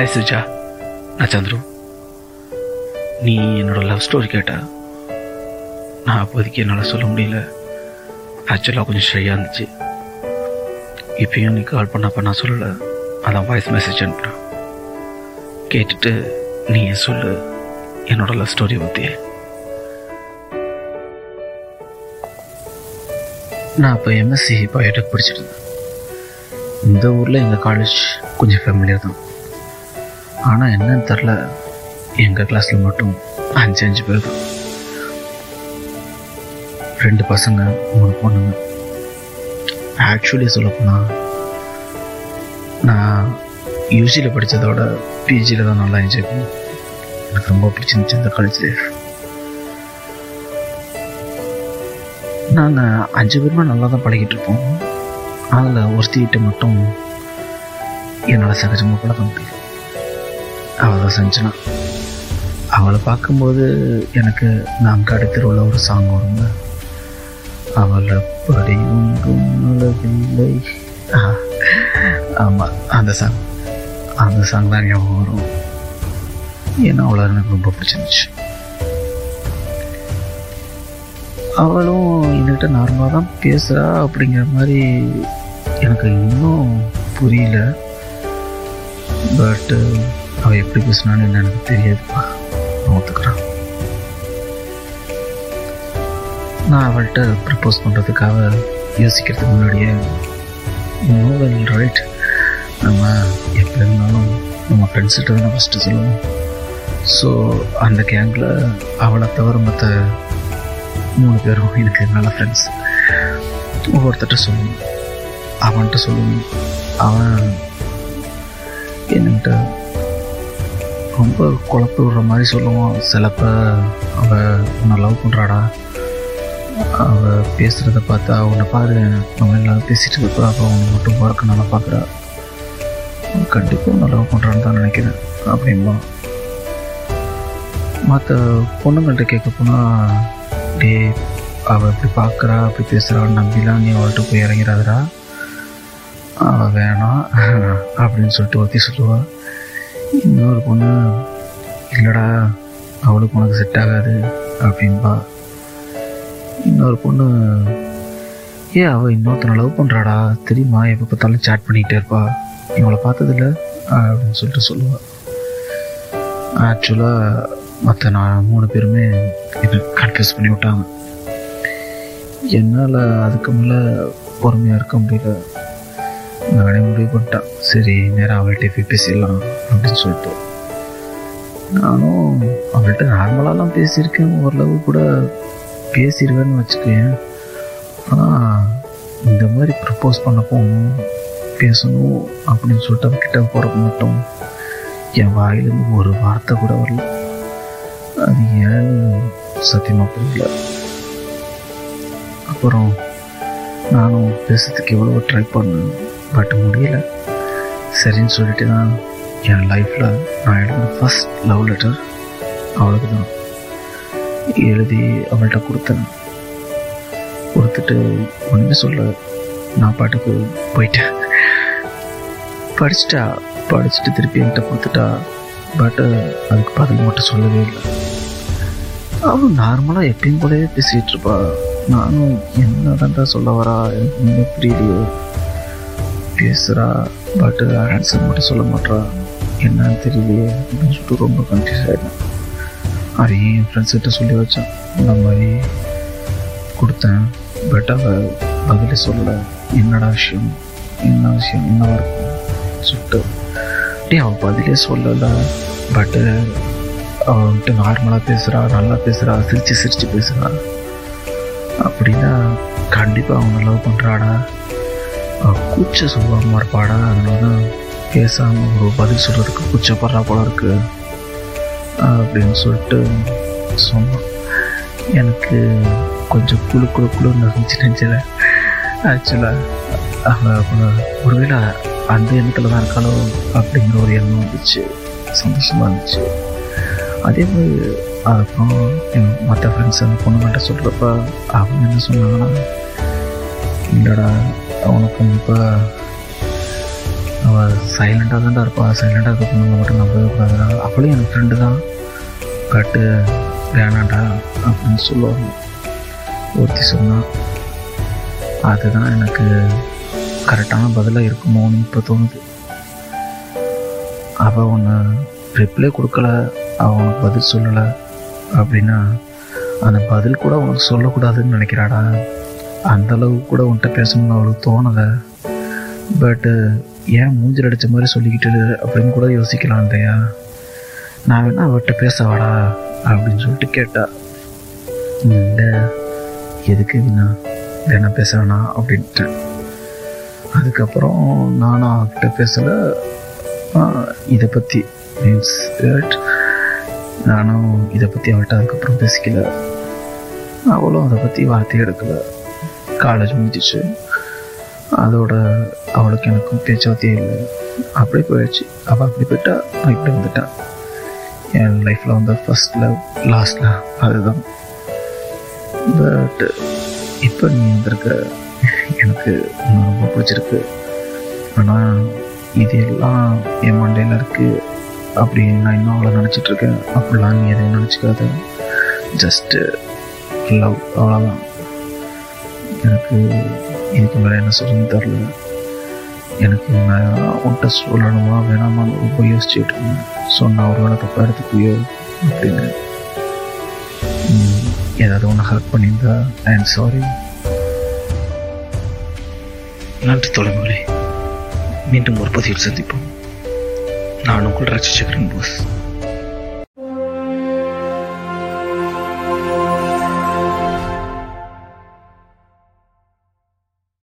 Hi Suja நான் சந்துரு. நீ என்னோட லவ் ஸ்டோரி கேட்ட நான் அப்போதைக்கு என்னால் சொல்ல முடியல. ஆக்சுவலாக கொஞ்சம் ஷையாக இருந்துச்சு. இப்பயும் நீ கால் பண்ணப்ப நான் சொல்லலை. அதான் வாய்ஸ் மெசேஜ் அனுப்புகிறேன் கேட்டுட்டு நீ சொல்லு? என்னோட லவ் ஸ்டோரி பற்றி நான் இப்போ எம்எஸ்சி பயோடெக் படிச்சுட்டு இருந்தேன். இந்த ஊரில் எங்கள் காலேஜ் கொஞ்சம் ஃபேமிலியாக தான். ஆனால் என்னன்னு தெரில எங்கள் கிளாஸில் மட்டும் அஞ்சு அஞ்சு பேர். ரெண்டு பசங்க மூணு பொண்ணுங்க. ஆக்சுவலி சொல்லப்போனால் நான் யூஜியில் படித்ததோட பிஜியில் தான் நல்லா என்ஜாய் பண்ணேன். எனக்கு ரொம்ப பிடிச்சிருந்துச்சு அந்த காலேஜ் லைஃப் நாங்கள் அஞ்சு பேருமே நல்லா தான் பழகிட்டு இருப்போம். அதில் ஒருத்திக்கிட்ட மட்டும் என்னால் சகஜமாக பழக முடியும் அவள் தான் செஞ்சனா அவளை பார்க்கும்போது எனக்கு நாங்கள் அடுத்திருள்ள ஒரு சாங் வருங்க அவளை படி ஒன்றும் அழகில்லை ஆமாம் அந்த சாங் அந்த சாங் தான் ஞாபகம் வரும். ஏன்னா அவளை எனக்கு ரொம்ப பிடிச்சிருந்துச்சு. அவளும் என்கிட்ட நார்மலாக தான் பேசுகிறா அப்படிங்கிற மாதிரி எனக்கு இன்னும் புரியல. பட்டு அவள் எப்படி பேசினான்னு என்ன எனக்கு தெரியாதுப்பா. நான் ஒத்துக்கிறேன். நான் அவள்கிட்ட ப்ரப்போஸ் பண்ணுறதுக்காக யோசிக்கிறதுக்கு முன்னாடியே நோவல் ரைட் நம்ம எப்போ இருந்தாலும் நம்ம ஃப்ரெண்ட்ஸ்கிட்ட தான் ஃபஸ்ட்டு சொல்லுவோம் ஸோ அந்த கேங்கில் அவளை தவிர மற்ற மூணு பேரும் எனக்கு நல்ல ஃப்ரெண்ட்ஸ் ஒவ்வொருத்தட்ட சொல்லணும். அவன்கிட்ட சொல்லணும். அவன் என்கிட்ட ரொம்ப குழப்பி விடுற மாதிரி சொல்லுவான். சிலப்ப அவள் உன்னை லவ் பண்ணுறாடா அவள் பேசுகிறத பார்த்தா உன்னை பாரு நம்ம எல்லாரும் பேசிகிட்டு இருப்பா அப்போ அவனை மட்டும் பார்க்க நல்லா பார்க்குறா கண்டிப்பாக உன்னை லவ் பண்ணுறான்னு தான் நினைக்கிறேன் அப்படின்பா மற்ற பொண்ணுங்கள்கிட்ட கேட்க போனால் டே அவள் இப்படி பார்க்குறா அப்படி பேசுகிறான்னு நம்பிலாம் நீ அவள்கிட்ட போய் இறங்கிறாதடா அவள் வேணாம் அப்படின்னு சொல்லிட்டு ஒருத்தி சொல்லுவாள் இன்னொரு பொண்ணு இல்லைடா அவளுக்கு உனக்கு செட் ஆகாது அப்படின்பா. இன்னொரு பொண்ணு ஏ அவள் இன்னொருத்தனை லவ் பண்ணுறாடா தெரியுமா எப்போ பார்த்தாலும் சேட் பண்ணிகிட்டே இருப்பா இவளை பார்த்ததில்ல அப்படின்னு சொல்லிட்டு சொல்லுவாள் ஆக்சுவலாக மற்ற நான் மூணு பேருமே என்னை கன்ஃபியூஸ் பண்ணி விட்டாங்க என்னால் அதுக்கு மேலே பொறுமையாக இருக்க முடியல. நானே முடிவு பண்ணிட்டேன். சரி நேராக அவள்கிட்ட போய் பேசிடலாம் அப்படின்னு சொல்லிட்டு. நானும் அவள்கிட்ட நார்மலாலாம் பேசியிருக்கேன். ஓரளவு கூட பேசிடுவேன்னு வச்சுக்கேன் ஆனால் இந்த மாதிரி ப்ரப்போஸ் பண்ண போகணும் பேசணும் அப்படின்னு சொல்லிட்டு அவகிட்ட போகிறக்கு மட்டும் என் வாயிலிருந்து ஒரு வார்த்தை கூட வரல. அது ஏன்னு சத்தியமாக புரியல. அப்புறம் நானும் பேசுறதுக்கு எவ்வளவோ ட்ரை பண்ணேன். பட் முடியல. சரின்னு சொல்லிட்டு தான் என் லைஃப்பில் நான் எழுதின ஃபஸ்ட் லவ் லெட்டர் அவளுக்கு தான் எழுதி அவள்கிட்ட கொடுத்தேன். கொடுத்துட்டு ஒன்றுமே சொல்ல நான் பாட்டுக்கு போயிட்டேன். படிச்சிட்டா படிச்சுட்டு திருப்பி என்கிட்ட கொடுத்துட்டா பட்டு அதுக்கு பதில் மட்டும் சொல்லவே இல்லை. அவள் நார்மலாக எப்பயும் போலவே பேசிகிட்டு இருப்பா. நானும் என்ன தான்டா சொல்ல வரா எனக்கு புரியலையோ. பேசுகிறா பட்டு ஆன்சர் மட்டும் சொல்ல மாட்டா என்னன்னு தெரியலையே அப்படின்னு சொல்லிட்டு ரொம்ப கன்ஃபியூஸ் ஆகிட்டேன் அதையும் என் ஃப்ரெண்ட்ஸ்கிட்ட சொல்லி வச்சேன். இந்த மாதிரி கொடுத்தேன் பட் அவள் பதிலே சொல்லலை. என்னடா விஷயம்? என்ன விஷயம்? என்னவா இருக்கும் சொல்லிட்டு டே அவள் பதிலே சொல்லலை. பட்டு அவன்கிட்ட நார்மலாக பேசுகிறா நல்லா பேசுகிறா சிரித்து சிரித்து பேசுகிறா அப்படின்னா கண்டிப்பாக அவங்க லவ் பண்ணுறாடா கூச்ச சுபாவமாக இருப்பாடா அதனால தான் பேசாமல் ஒரு பதில் சொல்கிறதுக்கு கூச்சப்படுறா போல இருக்கு. அப்படின்னு சொல்லிட்டு சொன்னான் எனக்கு கொஞ்சம் குழு குழு குழுன்னு இருந்துச்சு நெஞ்சில் ஆக்சுவலாக அவள் ஒருவேளை அந்த எண்ணத்தில் தான் இருக்காளோ அப்படிங்கிற ஒரு எண்ணம் வந்துச்சு. சந்தோஷமாக இருந்துச்சு. அதே மாதிரி அப்புறம் என் மற்ற ஃப்ரெண்ட்ஸ் அந்த பொண்ணுங்கள்ட்ட சொல்கிறப்ப அவங்க என்ன சொன்னாங்கன்னா இல்லைடா அவனுக்கு இப்போ அவள் சைலண்டாக தான்டா இருப்பாள் சைலண்டாக இருக்க பொண்ணுங்க மட்டும் நம்பவே கூடாதுடா. அவளும் எனக்கு ஃப்ரெண்டு தான். கட்டு வேணாண்டா அப்படின்னு சொல்லுவாங்க. ஒருத்தி சொன்னான் அதுதான் எனக்கு கரெக்டான பதிலாக இருக்குமோன்னு இப்போ தோணுது. அவள் உன்னை ரிப்ளை கொடுக்கல அவனுக்கு உனக்கு பதில் சொல்லலை அப்படின்னா அந்த பதில் கூட உனக்கு சொல்லக்கூடாதுன்னு நினைக்கிறாடா? அந்த அளவுக்கு கூட உன்கிட்ட பேசணும்னு அவளுக்கு தோணலை. பட்டு ஏன் மூஞ்சில் அடித்த மாதிரி சொல்லிக்கிட்டு அப்படின்னு கூட யோசிக்கலாம் இல்லையா? நான் வேணா அவர்கிட்ட பேசவாடா அப்படின்னு சொல்லிட்டு கேட்டா. இல்லை எதுக்கு வீணா? வேணா பேச வேணாம் அப்படின்ட்டேன் அதுக்கப்புறம் நானும் அவர்கிட்ட பேசலை. இதை பற்றி மீன்ஸ் நானும் இதை பற்றி அவள்கிட்ட அதுக்கப்புறம் பேசிக்கல. அவளும் அதை பற்றி வார்த்தை எடுக்கலை. காலேஜ் முடிஞ்சிச்சு. அதோட அவளுக்கு எனக்கும் பேச்சுவார்த்தையே இல்லை. அப்படியே போயிடுச்சு. அவள் அப்படி போயிட்டா நான் இப்படி வந்துட்டேன். என் லைஃப்பில் வந்து ஃபர்ஸ்ட் லவ் லாஸ்ட் லவ் அதுதான். பட் இப்போ நீ வந்திருக்க எனக்கு இன்னும் ரொம்ப பிடிச்சிருக்கு. ஆனால் இது எல்லாம் என் மண்டையில் இருக்குது அப்படி நான் இன்னும் அவளை நினச்சிட்ருக்கேன் அப்படிலாம் நீ எதையும் நினச்சிக்காத. ஜஸ்ட்டு லவ் அவ்வளோதான் எனக்கு இதுக்கு மேலே என்ன சொல்லுன்னு தெரில எனக்கு நான் உன்கிட்ட சொல்லணுமா வேணாமான்னு ரொம்ப யோசிச்சுட்டு இருந்தேன். சொன்ன ஒரு வேலை தப்பாக எடுத்துக்கியோ அப்படின்னு. ஏதாவது ஒன்று ஹெல்ப் பண்ணியிருந்தா ஐ எம் சாரி நன்றி தொலைமொழி மீண்டும் ஒரு பதிவில் சந்திப்போம். நான் உங்கள் ரசிச்சுக்கிறேன் போஸ்.